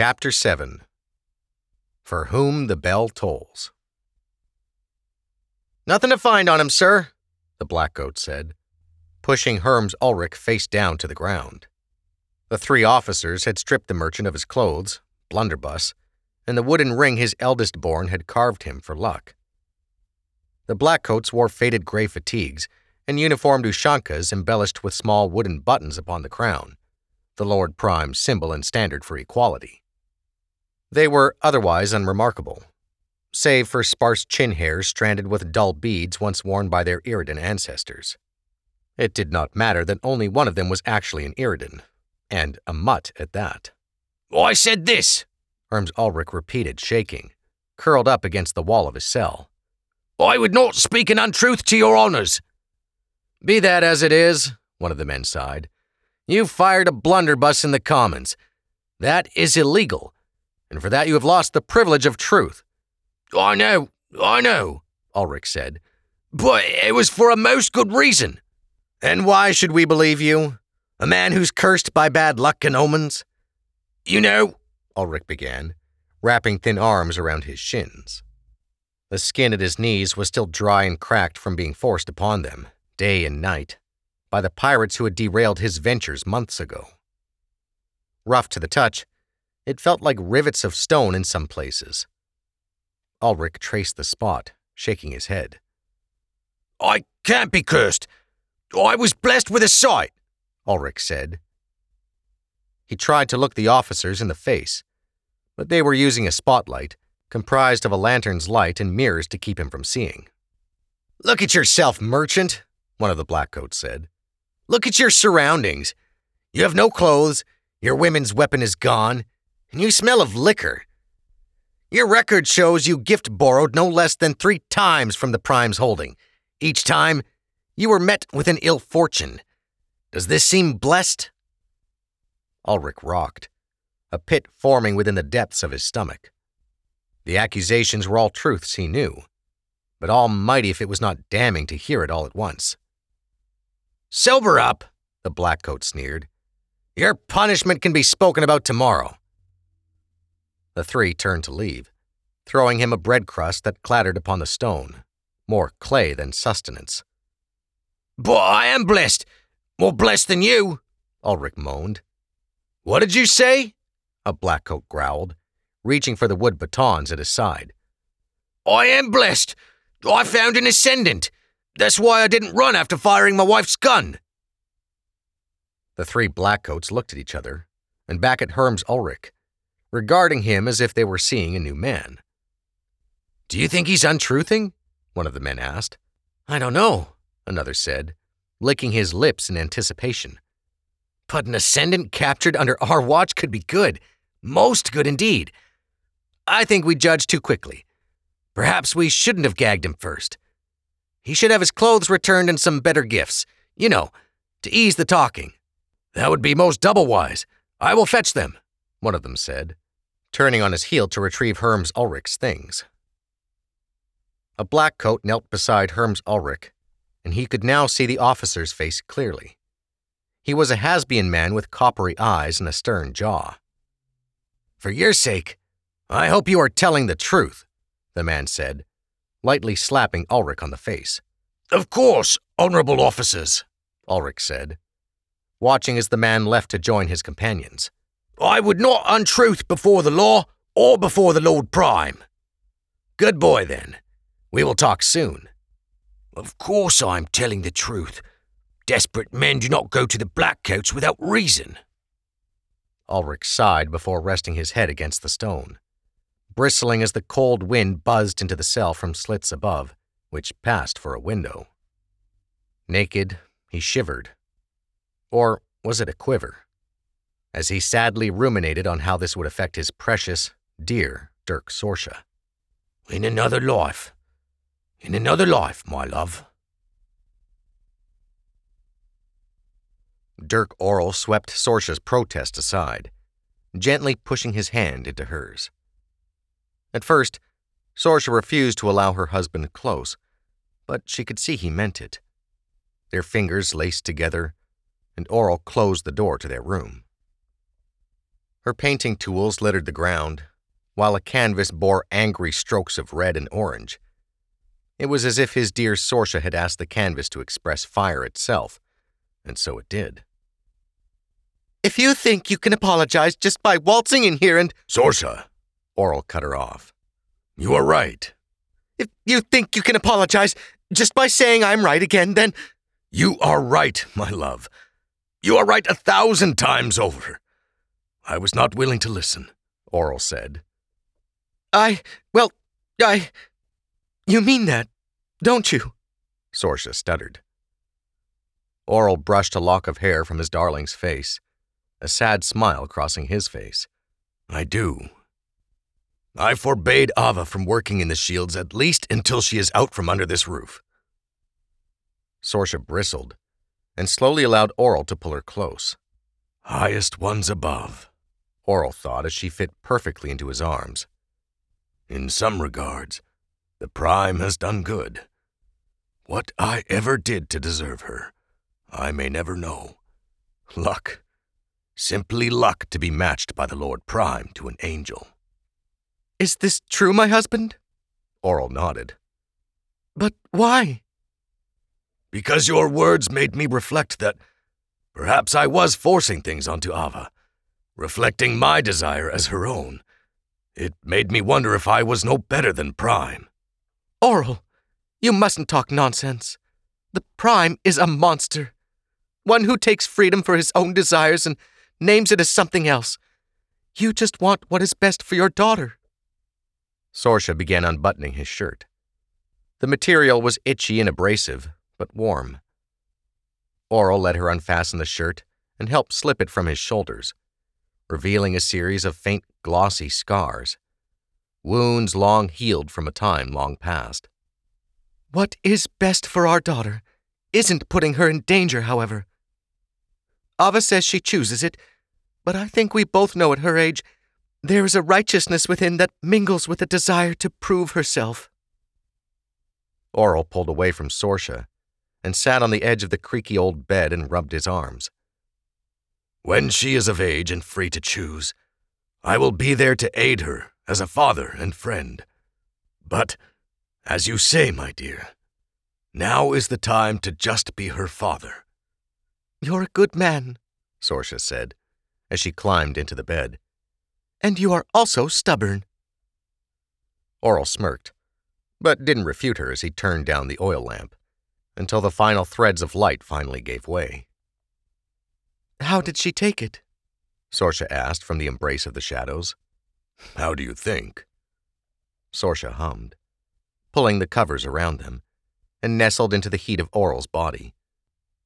Chapter 7 For Whom the Bell Tolls. Nothing to find on him, sir, the blackcoat said, pushing Herms Ulrich face down to the ground. The three officers had stripped the merchant of his clothes, blunderbuss, and the wooden ring his eldest born had carved him for luck. The blackcoats wore faded gray fatigues and uniformed ushankas embellished with small wooden buttons upon the crown, the Lord Prime's symbol and standard for equality. They were otherwise unremarkable, save for sparse chin hairs stranded with dull beads once worn by their Iridan ancestors. It did not matter that only one of them was actually an Iridan, and a mutt at that. I said this, Herms Ulrich repeated, shaking, curled up against the wall of his cell. I would not speak an untruth to your honours. Be that as it is, one of the men sighed, you fired a blunderbuss in the Commons. That is illegal, and for that you have lost the privilege of truth. I know, I know, Ulrich said, but it was for a most good reason. And why should we believe you? A man who's cursed by bad luck and omens? You know, Ulrich began, wrapping thin arms around his shins. The skin at his knees was still dry and cracked from being forced upon them, day and night, by the pirates who had derailed his ventures months ago. Rough to the touch, it felt like rivets of stone in some places. Ulrich traced the spot, shaking his head. I can't be cursed. I was blessed with a sight, Ulrich said. He tried to look the officers in the face, but they were using a spotlight, comprised of a lantern's light and mirrors to keep him from seeing. Look at yourself, merchant, one of the blackcoats said. Look at your surroundings. You have no clothes, your women's weapon is gone, and you smell of liquor. Your record shows you gift borrowed no less than three times from the Prime's holding. Each time, you were met with an ill fortune. Does this seem blessed? Ulrich rocked, a pit forming within the depths of his stomach. The accusations were all truths he knew, but almighty if it was not damning to hear it all at once. Sober up, the black coat sneered. Your punishment can be spoken about tomorrow. The three turned to leave, throwing him a bread crust that clattered upon the stone, more clay than sustenance. But I am blessed, more blessed than you, Ulrich moaned. What did you say? A blackcoat growled, reaching for the wood batons at his side. I am blessed. I found an ascendant. That's why I didn't run after firing my wife's gun. The three blackcoats looked at each other and back at Herms Ulrich, regarding him as if they were seeing a new man. Do you think he's untruthing? One of the men asked. I don't know, another said, licking his lips in anticipation. But an ascendant captured under our watch could be good, most good indeed. I think we judged too quickly. Perhaps we shouldn't have gagged him first. He should have his clothes returned and some better gifts, you know, to ease the talking. That would be most double wise. I will fetch them, one of them said, turning on his heel to retrieve Herms Ulrich's things. A black coat knelt beside Herms Ulrich, and he could now see the officer's face clearly. He was a Hasbian man with coppery eyes and a stern jaw. For your sake, I hope you are telling the truth, the man said, lightly slapping Ulrich on the face. Of course, honorable officers, Ulrich said, watching as the man left to join his companions. I would not untruth before the law or before the Lord Prime. Good boy, then. We will talk soon. Of course I am telling the truth. Desperate men do not go to the Blackcoats without reason. Ulrich sighed before resting his head against the stone, bristling as the cold wind buzzed into the cell from slits above, which passed for a window. Naked, he shivered. Or was it a quiver? As he sadly ruminated on how this would affect his precious, dear Dirk Sorsha. In another life. In another life, my love. Dirk Aurel swept Sorsha's protest aside, gently pushing his hand into hers. At first, Sorsha refused to allow her husband close, but she could see he meant it. Their fingers laced together, and Aurel closed the door to their room. Her painting tools littered the ground, while a canvas bore angry strokes of red and orange. It was as if his dear Sorsha had asked the canvas to express fire itself, and so it did. If you think you can apologize just by waltzing in here and. Sorsha, Aurel cut her off. You are right. If you think you can apologize just by saying I'm right again, then. You are right, my love. You are right a thousand times over. I was not willing to listen, Aurel said. I. Well, I. You mean that, don't you? Sorsha stuttered. Aurel brushed a lock of hair from his darling's face, a sad smile crossing his face. I do. I forbade Ava from working in the shields at least until she is out from under this roof. Sorsha bristled and slowly allowed Aurel to pull her close. Highest ones above, Aurel thought as she fit perfectly into his arms. In some regards, the Prime has done good. What I ever did to deserve her, I may never know. Luck. Simply luck to be matched by the Lord Prime to an angel. Is this true, my husband? Aurel nodded. But why? Because your words made me reflect that perhaps I was forcing things onto Ava, reflecting my desire as her own. It made me wonder if I was no better than Prime. Aurel, you mustn't talk nonsense. The Prime is a monster. One who takes freedom for his own desires and names it as something else. You just want what is best for your daughter. Sorsha began unbuttoning his shirt. The material was itchy and abrasive, but warm. Aurel let her unfasten the shirt and helped slip it from his shoulders, revealing a series of faint, glossy scars wounds long healed from a time long past. What is best for our daughter isn't putting her in danger, however. Ava says she chooses it, but I think we both know at her age there is a righteousness within that mingles with a desire to prove herself. Aurel pulled away from Sorsha and sat on the edge of the creaky old bed and rubbed his arms. When she is of age and free to choose, I will be there to aid her as a father and friend. But, as you say, my dear, now is the time to just be her father. You're a good man, Sorsha said, as she climbed into the bed. And you are also stubborn. Aurel smirked, but didn't refute her as he turned down the oil lamp, until the final threads of light finally gave way. How did she take it? Sorsha asked from the embrace of the shadows. How do you think? Sorsha hummed, pulling the covers around them, and nestled into the heat of Aurel's body.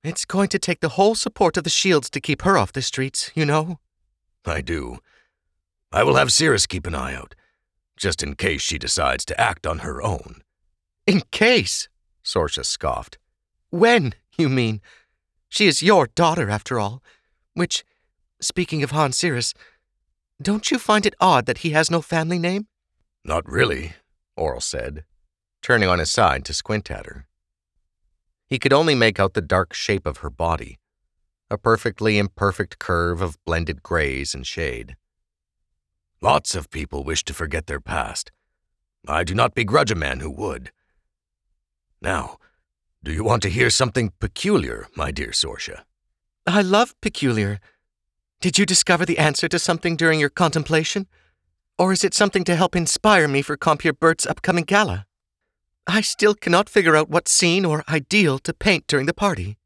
It's going to take the whole support of the shields to keep her off the streets, you know. I do. I will have Cirrus keep an eye out, just in case she decides to act on her own. In case? Sorsha scoffed. When, you mean? She is your daughter, after all. Which, speaking of Han Cirrus, don't you find it odd that he has no family name? Not really, Aurel said, turning on his side to squint at her. He could only make out the dark shape of her body, a perfectly imperfect curve of blended grays and shade. Lots of people wish to forget their past. I do not begrudge a man who would. Now, do you want to hear something peculiar, my dear Sorsha? I love peculiar. Did you discover the answer to something during your contemplation? Or is it something to help inspire me for Compeer Bert's upcoming gala? I still cannot figure out what scene or ideal to paint during the party.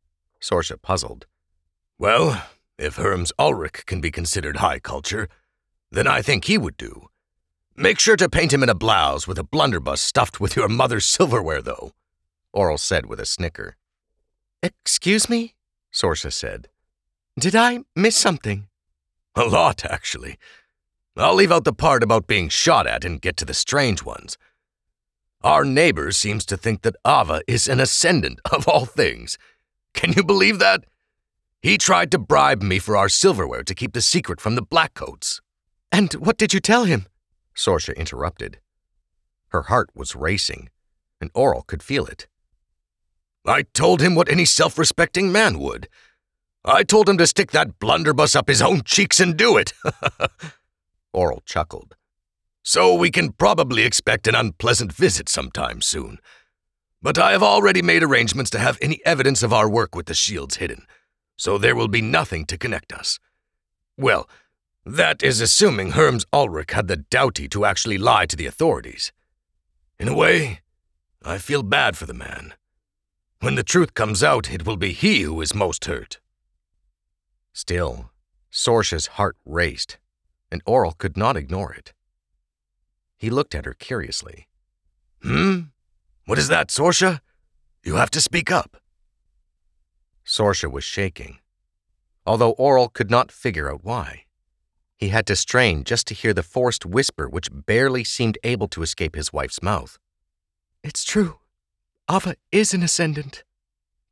Sorsha puzzled. Well, if Herms Ulrich can be considered high culture, then I think he would do. Make sure to paint him in a blouse with a blunderbuss stuffed with your mother's silverware, though, Aurel said with a snicker. Excuse me? Sorsha said. Did I miss something? A lot, actually. I'll leave out the part about being shot at and get to the strange ones. Our neighbor seems to think that Ava is an ascendant of all things. Can you believe that? He tried to bribe me for our silverware to keep the secret from the Blackcoats. And what did you tell him? Sorsha interrupted. Her heart was racing, and Aurel could feel it. I told him what any self respecting man would I told him to stick that blunderbuss up his own cheeks and do it. Aurel chuckled. So we can probably expect an unpleasant visit sometime soon. But I have already made arrangements to have any evidence of our work with the shields hidden, so there will be nothing to connect us. Well, that is assuming Herms Ulrich had the doughty to actually lie to the authorities. In a way, I feel bad for the man. When the truth comes out, it will be he who is most hurt. Still, Sorsha's heart raced, and Aurel could not ignore it. He looked at her curiously. Hmm? What is that, Sorsha? You have to speak up. Sorsha was shaking, although Aurel could not figure out why. He had to strain just to hear the forced whisper which barely seemed able to escape his wife's mouth. It's true. Ava is an ascendant.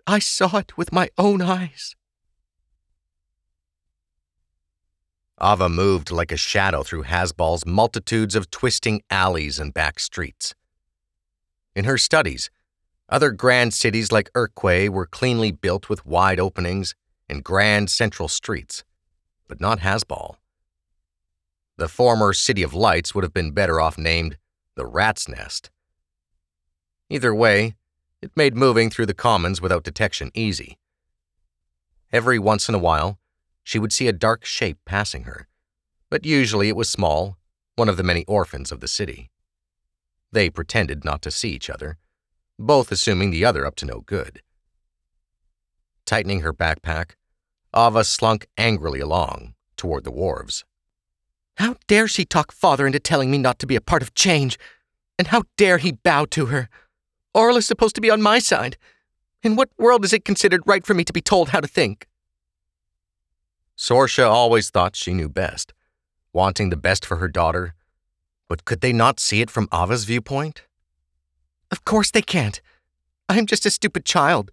I saw it with my own eyes. Ava moved like a shadow through Hasball's multitudes of twisting alleys and back streets. In her studies, other grand cities like Urquay were cleanly built with wide openings and grand central streets, but not Hasball. The former City of Lights would have been better off named the Rat's Nest. Either way, it made moving through the commons without detection easy. Every once in a while, she would see a dark shape passing her, but usually it was small, one of the many orphans of the city. They pretended not to see each other, both assuming the other up to no good. Tightening her backpack, Ava slunk angrily along toward the wharves. How dare she talk father into telling me not to be a part of change? And how dare he bow to her? Aurel is supposed to be on my side. In what world is it considered right for me to be told how to think? Sorsha always thought she knew best, wanting the best for her daughter. But could they not see it from Ava's viewpoint? Of course they can't. I'm just a stupid child.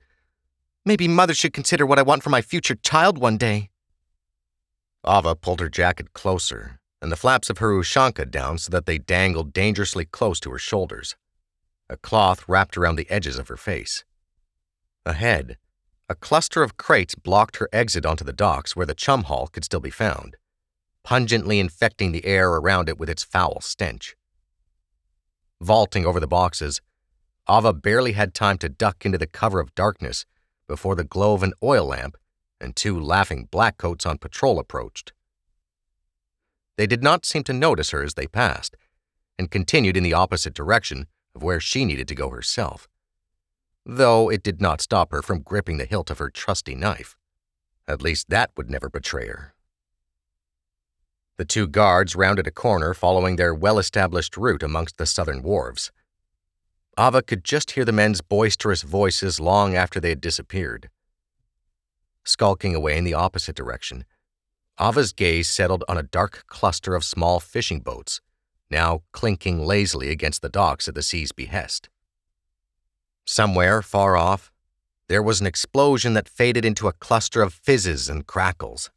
Maybe mother should consider what I want for my future child one day. Ava pulled her jacket closer and the flaps of her ushanka down so that they dangled dangerously close to her shoulders. A cloth wrapped around the edges of her face. Ahead, a cluster of crates blocked her exit onto the docks where the chum hall could still be found, pungently infecting the air around it with its foul stench. Vaulting over the boxes, Ava barely had time to duck into the cover of darkness before the glow of an oil lamp and two laughing blackcoats on patrol approached. They did not seem to notice her as they passed, and continued in the opposite direction of where she needed to go herself though it did not stop her from gripping the hilt of her trusty knife. At least that would never betray her. The two guards rounded a corner following their well established route amongst the southern wharves. Ava could just hear the men's boisterous voices long after they had disappeared. Skulking away in the opposite direction, Ava's gaze settled on a dark cluster of small fishing boats, now clinking lazily against the docks at the sea's behest. Somewhere far off, there was an explosion that faded into a cluster of fizzes and crackles.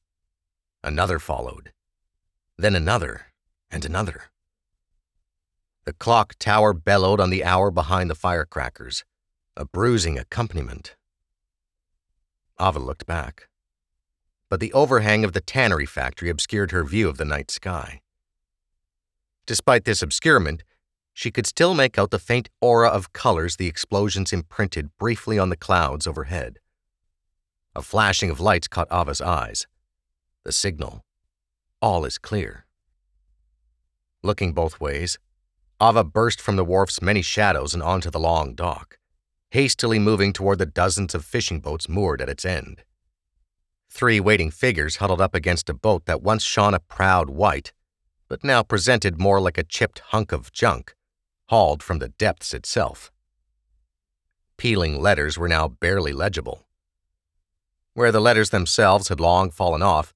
Another followed, then another, and another. The clock tower bellowed on the hour behind the firecrackers, a bruising accompaniment. Ava looked back, but the overhang of the tannery factory obscured her view of the night sky. Despite this obscurement, she could still make out the faint aura of colors the explosions imprinted briefly on the clouds overhead. A flashing of lights caught Ava's eyes. The signal. All is clear. Looking both ways, Ava burst from the wharf's many shadows and onto the long dock, hastily moving toward the dozens of fishing boats moored at its end. Three waiting figures huddled up against a boat that once shone a proud white, but now presented more like a chipped hunk of junk, hauled from the depths itself. Peeling letters were now barely legible. Where the letters themselves had long fallen off,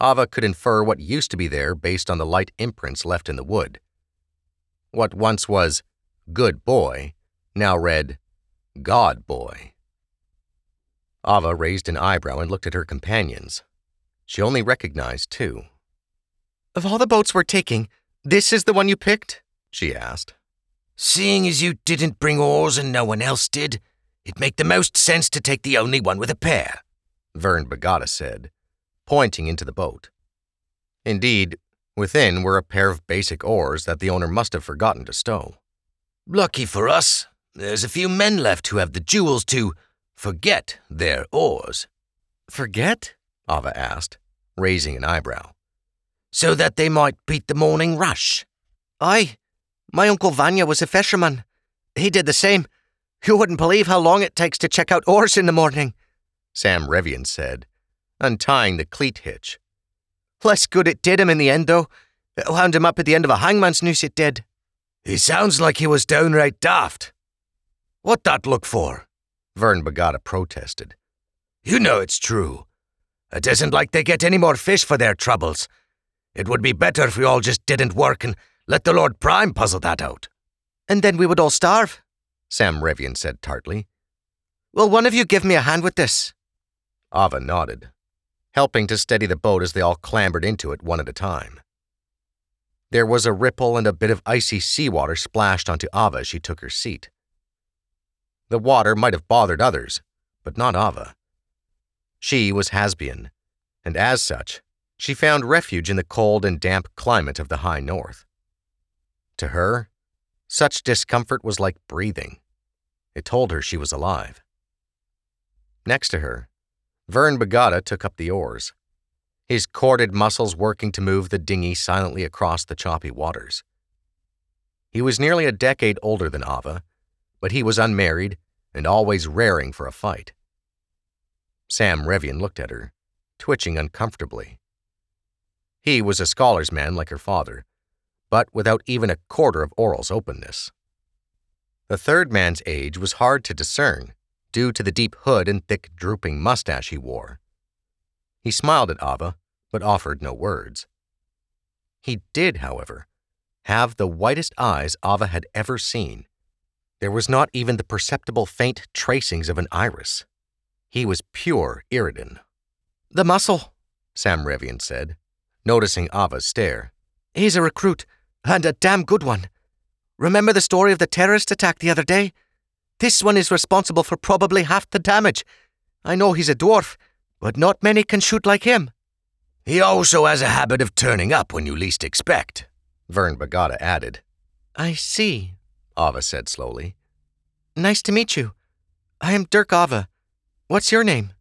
Ava could infer what used to be there based on the light imprints left in the wood. What once was good boy now read God boy. Ava raised an eyebrow and looked at her companions. She only recognized two. Of all the boats we're taking, this is the one you picked? she asked. Seeing as you didn't bring oars and no one else did, it'd make the most sense to take the only one with a pair, Vern Bagata said, pointing into the boat. Indeed, within were a pair of basic oars that the owner must have forgotten to stow. Lucky for us, there's a few men left who have the jewels to forget their oars. Forget? Ava asked, raising an eyebrow. So that they might beat the morning rush. Aye. My Uncle Vanya was a fisherman. He did the same. You wouldn't believe how long it takes to check out oars in the morning, Sam Revian said, untying the cleat hitch. Less good it did him in the end, though. It wound him up at the end of a hangman's noose, it did. He sounds like he was downright daft. What that look for? Vern Bagata protested. You know it's true. It isn't like they get any more fish for their troubles. It would be better if we all just didn't work and let the Lord Prime puzzle that out. And then we would all starve, Sam Revian said tartly. Will one of you give me a hand with this? Ava nodded, helping to steady the boat as they all clambered into it one at a time. There was a ripple and a bit of icy seawater splashed onto Ava as she took her seat. The water might have bothered others, but not Ava. She was Hasbian, and as such, she found refuge in the cold and damp climate of the high north. To her, such discomfort was like breathing. It told her she was alive. Next to her, Vern Bagata took up the oars, his corded muscles working to move the dinghy silently across the choppy waters. He was nearly a decade older than Ava, but he was unmarried and always raring for a fight. Sam Revian looked at her, twitching uncomfortably. He was a scholar's man like her father, but without even a quarter of Aurel's openness. The third man's age was hard to discern due to the deep hood and thick drooping mustache he wore. He smiled at Ava, but offered no words. He did, however, have the whitest eyes Ava had ever seen. There was not even the perceptible faint tracings of an iris. He was pure Iridan. The muscle, Sam Revian said, noticing Ava's stare. He's a recruit, and a damn good one. Remember the story of the terrorist attack the other day? This one is responsible for probably half the damage. I know he's a dwarf, but not many can shoot like him. He also has a habit of turning up when you least expect, Vern Bagata added. I see, Ava said slowly. Nice to meet you. I am Dirk Ava. What's your name?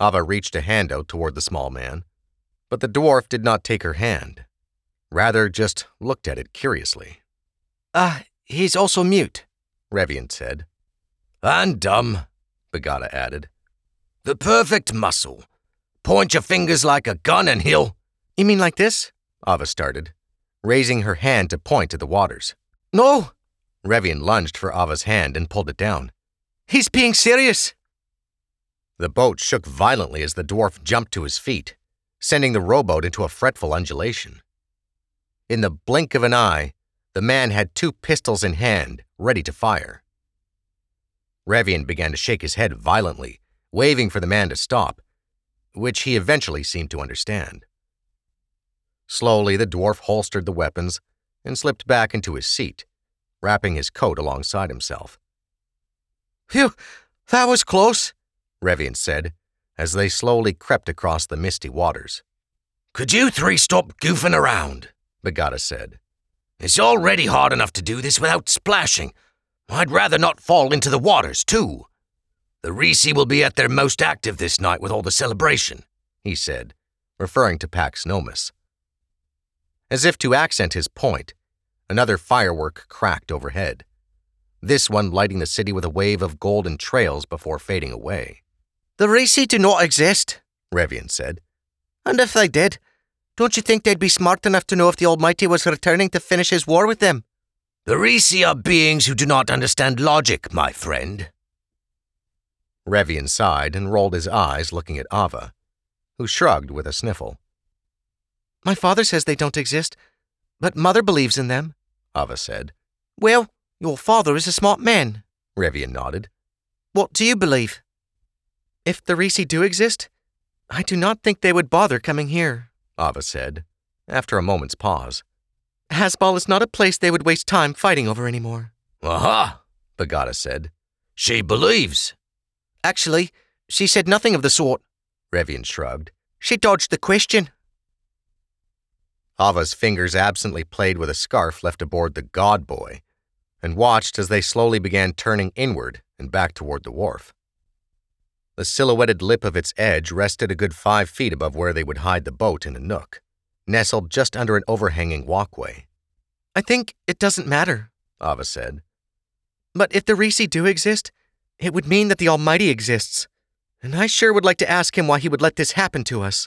Ava reached a hand out toward the small man, but the dwarf did not take her hand. Rather, just looked at it curiously. Ah, uh, he's also mute, Revian said. And dumb, Bagata added. The perfect muscle. Point your fingers like a gun and he'll. You mean like this? Ava started, raising her hand to point at the waters. No! Revian lunged for Ava's hand and pulled it down. He's being serious! The boat shook violently as the dwarf jumped to his feet, sending the rowboat into a fretful undulation. In the blink of an eye, the man had two pistols in hand, ready to fire. Revian began to shake his head violently, waving for the man to stop, which he eventually seemed to understand. Slowly, the dwarf holstered the weapons and slipped back into his seat, wrapping his coat alongside himself. Phew, that was close, Revian said, as they slowly crept across the misty waters. Could you three stop goofing around? Bagata said. It's already hard enough to do this without splashing. I'd rather not fall into the waters, too. The Risi will be at their most active this night with all the celebration, he said, referring to Pax Nomus. As if to accent his point, another firework cracked overhead, this one lighting the city with a wave of golden trails before fading away. The Risi do not exist, Revian said. And if they did, don't you think they'd be smart enough to know if the Almighty was returning to finish his war with them? The Risi are beings who do not understand logic, my friend. Revian sighed and rolled his eyes looking at Ava, who shrugged with a sniffle. My father says they don't exist, but mother believes in them, Ava said. Well, your father is a smart man, Revian nodded. What do you believe? If the Risi do exist, I do not think they would bother coming here, Ava said, after a moment's pause. Hasbal is not a place they would waste time fighting over anymore. Aha, Bagata said. She believes. Actually, She said nothing of the sort, Revian shrugged. She dodged the question. Ava's fingers absently played with a scarf left aboard the God Boy and watched as they slowly began turning inward and back toward the wharf. The silhouetted lip of its edge rested a good five feet above where they would hide the boat in a nook, nestled just under an overhanging walkway. I think it doesn't matter, Ava said. But if the Risi do exist, it would mean that the Almighty exists. And I sure would like to ask him why he would let this happen to us.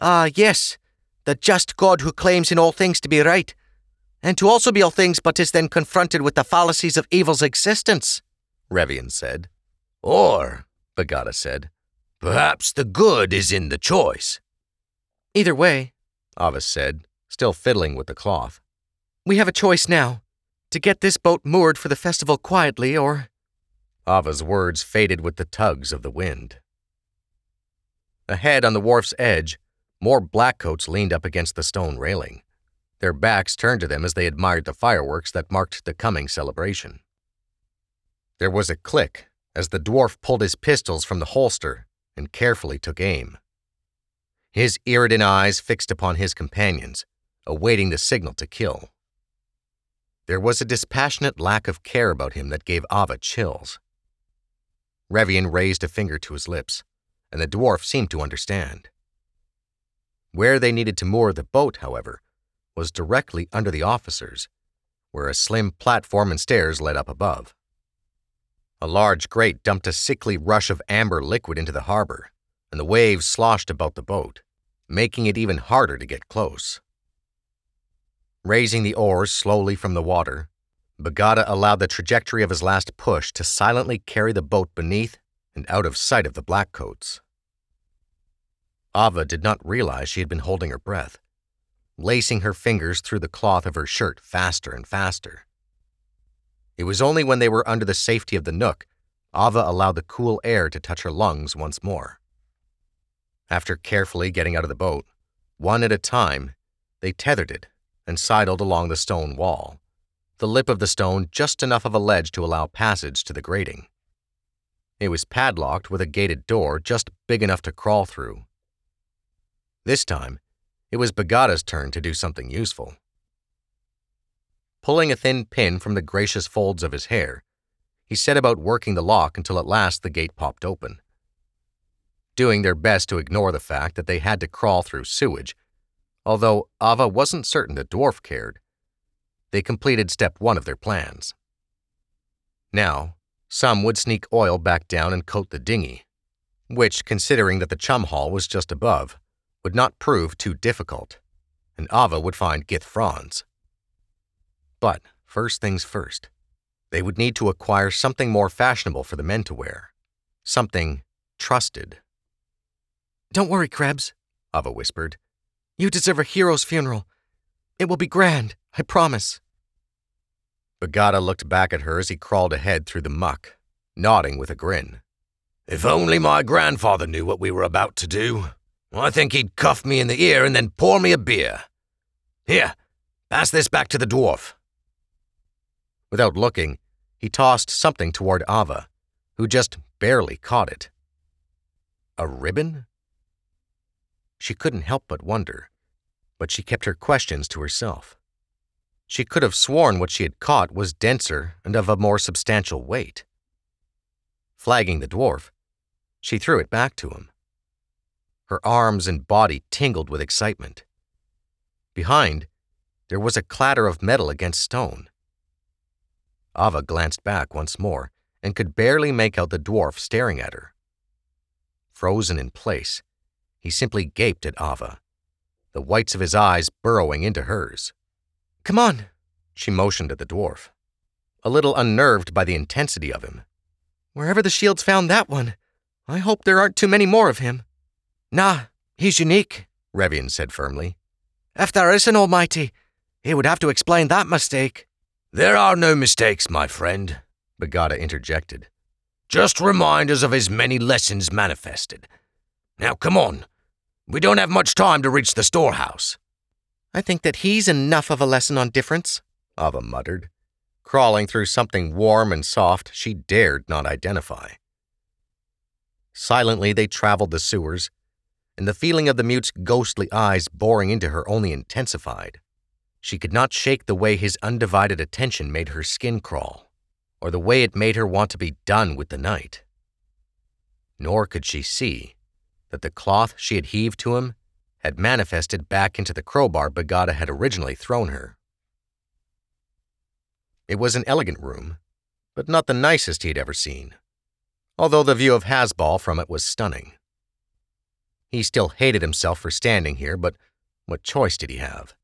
Ah, yes, the just God who claims in all things to be right, and to also be all things but is then confronted with the fallacies of evil's existence, Revian said. Or, Bagata said, perhaps the good is in the choice. Either way, Ava said, still fiddling with the cloth. We have a choice now to get this boat moored for the festival quietly, or. Ava's words faded with the tugs of the wind. Ahead on the wharf's edge, more blackcoats leaned up against the stone railing, their backs turned to them as they admired the fireworks that marked the coming celebration. There was a click as the dwarf pulled his pistols from the holster and carefully took aim. His Iridan eyes fixed upon his companions, awaiting the signal to kill. There was a dispassionate lack of care about him that gave Ava chills. Revian raised a finger to his lips, and the dwarf seemed to understand. Where they needed to moor the boat, however, was directly under the officers, where a slim platform and stairs led up above. A large grate dumped a sickly rush of amber liquid into the harbor, and the waves sloshed about the boat, making it even harder to get close. Raising the oars slowly from the water, Bagata allowed the trajectory of his last push to silently carry the boat beneath and out of sight of the blackcoats. Ava did not realize she had been holding her breath, lacing her fingers through the cloth of her shirt faster and faster. It was only when they were under the safety of the nook Ava allowed the cool air to touch her lungs once more. After carefully getting out of the boat, one at a time, they tethered it and sidled along the stone wall, the lip of the stone just enough of a ledge to allow passage to the grating. It was padlocked with a gated door just big enough to crawl through. This time, it was Bagata's turn to do something useful. Pulling a thin pin from the gracious folds of his hair, he set about working the lock until at last the gate popped open. Doing their best to ignore the fact that they had to crawl through sewage, although Ava wasn't certain the dwarf cared, they completed step one of their plans. Now, some would sneak oil back down and coat the dinghy, which, considering that the chum hall was just above, would not prove too difficult, and Ava would find Gith Franz. But first things first, they would need to acquire something more fashionable for the men to wear, something trusted. Don't worry, Krebs, Ava whispered. You deserve a hero's funeral. It will be grand, I promise. Bagata looked back at her as he crawled ahead through the muck, nodding with a grin. If only my grandfather knew what we were about to do. I think he'd cuff me in the ear and then pour me a beer. Here, pass this back to the dwarf. Without looking, he tossed something toward Ava, who just barely caught it. A ribbon? She couldn't help but wonder, but she kept her questions to herself. She could have sworn what she had caught was denser and of a more substantial weight. Flagging the dwarf, she threw it back to him. Her arms and body tingled with excitement. Behind, there was a clatter of metal against stone. Ava glanced back once more and could barely make out the dwarf staring at her. Frozen in place, he simply gaped at Ava, the whites of his eyes burrowing into hers. Come on, she motioned at the dwarf, a little unnerved by the intensity of him. Wherever the shields found that one, I hope there aren't too many more of him. Nah, he's unique, Revian said firmly. If there is an Almighty, he would have to explain that mistake. There are no mistakes, my friend, Bagata interjected. Just reminders of his many lessons manifested. Now come on. We don't have much time to reach the storehouse. I think that he's enough of a lesson on difference, Ava muttered, crawling through something warm and soft she dared not identify. Silently, they traveled the sewers, and the feeling of the mute's ghostly eyes boring into her only intensified. She could not shake the way his undivided attention made her skin crawl, or the way it made her want to be done with the night. Nor could she see that the cloth she had heaved to him had manifested back into the crowbar Bagata had originally thrown her. It was an elegant room, but not the nicest he had ever seen, although the view of Hasbal from it was stunning. He still hated himself for standing here, but what choice did he have?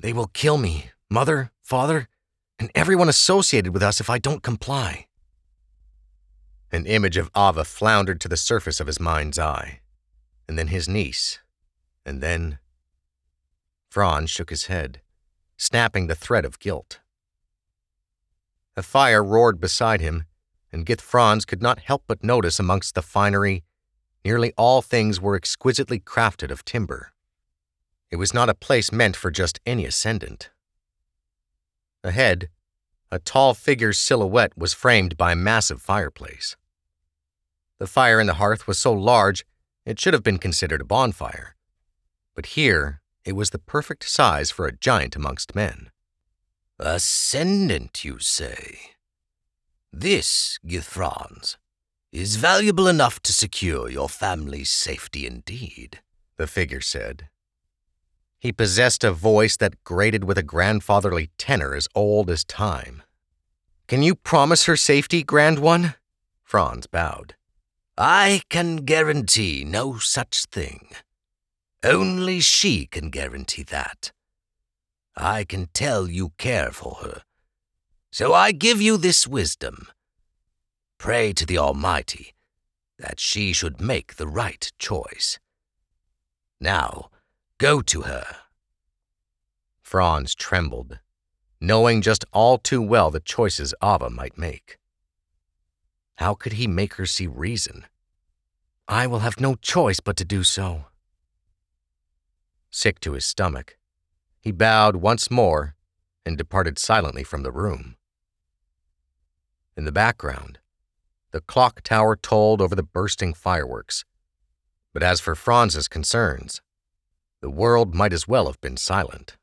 They will kill me, mother, father, and everyone associated with us if I don't comply. An image of Ava floundered to the surface of his mind's eye, and then his niece, and then. Franz shook his head, snapping the thread of guilt. A fire roared beside him, and Gith Franz could not help but notice amongst the finery nearly all things were exquisitely crafted of timber. It was not a place meant for just any ascendant. Ahead, a tall figure's silhouette was framed by a massive fireplace. The fire in the hearth was so large it should have been considered a bonfire, but here it was the perfect size for a giant amongst men. Ascendant, you say? This, Gith Franz, is valuable enough to secure your family's safety indeed, the figure said. He possessed a voice that grated with a grandfatherly tenor as old as time. Can you promise her safety, Grand One? Franz bowed. I can guarantee no such thing. Only she can guarantee that. I can tell you care for her. So I give you this wisdom. Pray to the Almighty that she should make the right choice. Now, go to her. Franz trembled, knowing just all too well the choices Ava might make. How could he make her see reason? I will have no choice but to do so. Sick to his stomach, he bowed once more and departed silently from the room. In the background, the clock tower tolled over the bursting fireworks. But as for Franz's concerns, the world might as well have been silent.